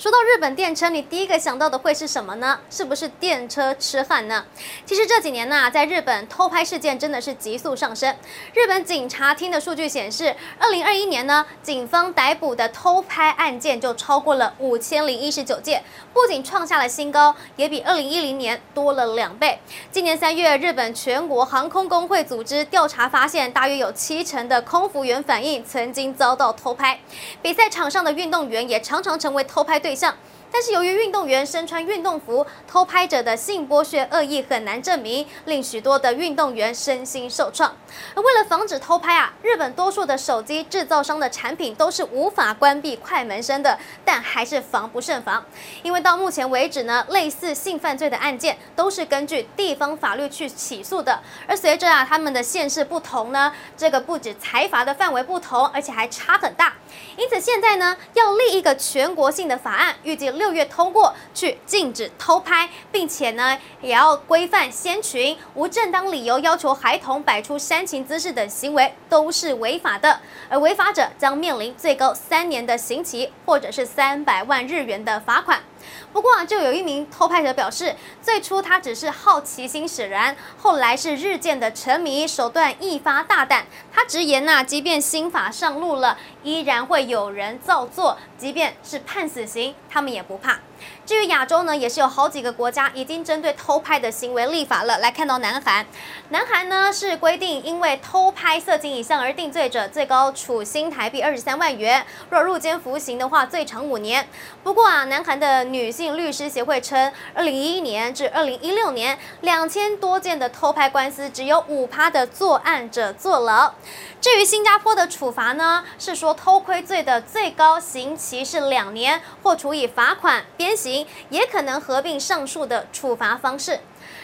说到日本电车，你第一个想到的会是什么呢？是不是电车痴汉呢？其实这几年呢、在日本偷拍事件真的是急速上升。日本警察厅的数据显示，二零二一年呢，警方逮捕的偷拍案件就超过了五千零一十九件，不仅创下了新高，也比二零一零年多了两倍。今年三月，日本全国航空工会组织调查发现，大约有七成的空服员反映曾经遭到偷拍。比赛场上的运动员也常常成为偷拍对象。但是由于运动员身穿运动服，偷拍者的性剥削恶意很难证明，令许多的运动员身心受创。而为了防止偷拍啊，日本多数的手机制造商的产品都是无法关闭快门声的，但还是防不胜防。因为到目前为止呢，类似性犯罪的案件都是根据地方法律去起诉的，而随着啊他们的县市不同呢，这个不止财阀的范围不同，而且还差很大。因此现在呢，要立一个全国性的法案，预计。六月通过去禁止偷拍，并且呢也要规范先群，无正当理由要求孩童摆出煽情姿势等行为都是违法的，而违法者将面临最高三年的刑期，或者是三百万日元的罚款。不过啊，就有一名偷拍者表示，最初他只是好奇心使然，后来是日渐的沉迷，手段愈发大胆。他直言呐，即便新法上路了，依然会有人造作，即便是判死刑，他们也不怕。至于亚洲呢，也是有好几个国家已经针对偷拍的行为立法了。来看到南韩，南韩呢是规定，因为偷拍色情影像而定罪者，最高处新台币二十三万元；若入监服刑的话，最长五年。不过啊，南韩的女性律师协会称，二零一一年至二零一六年，两千多件的偷拍官司，只有五趴的作案者坐牢。至于新加坡的处罚呢，是说偷窥罪的最高刑期是两年，或处以罚款、鞭刑，也可能合并上述的处罚方式。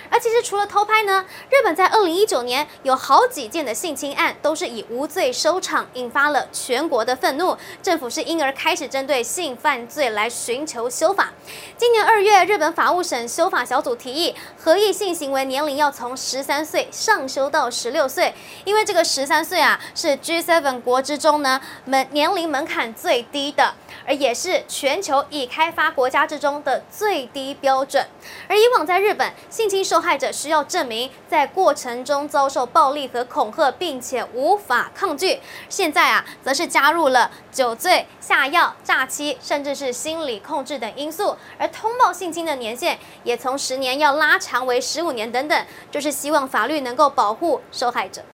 而其实除了偷拍呢，日本在二零一九年有好几件的性侵案都是以无罪收场，引发了全国的愤怒。政府是因而开始针对性犯罪来寻求修法。今年二月，日本法务省修法小组提议，合意性行为年龄要从十三岁上修到十六岁，因为这个十三岁啊是 G7 国之中呢门年龄门槛最低的，而也是全球已开发国家之中的最低标准。而以往在日本性侵受受害者需要证明在过程中遭受暴力和恐吓，并且无法抗拒。现在啊，则是加入了酒醉、下药、诈欺，甚至是心理控制等因素。而通报性侵的年限也从十年要拉长为十五年等等，就是希望法律能够保护受害者。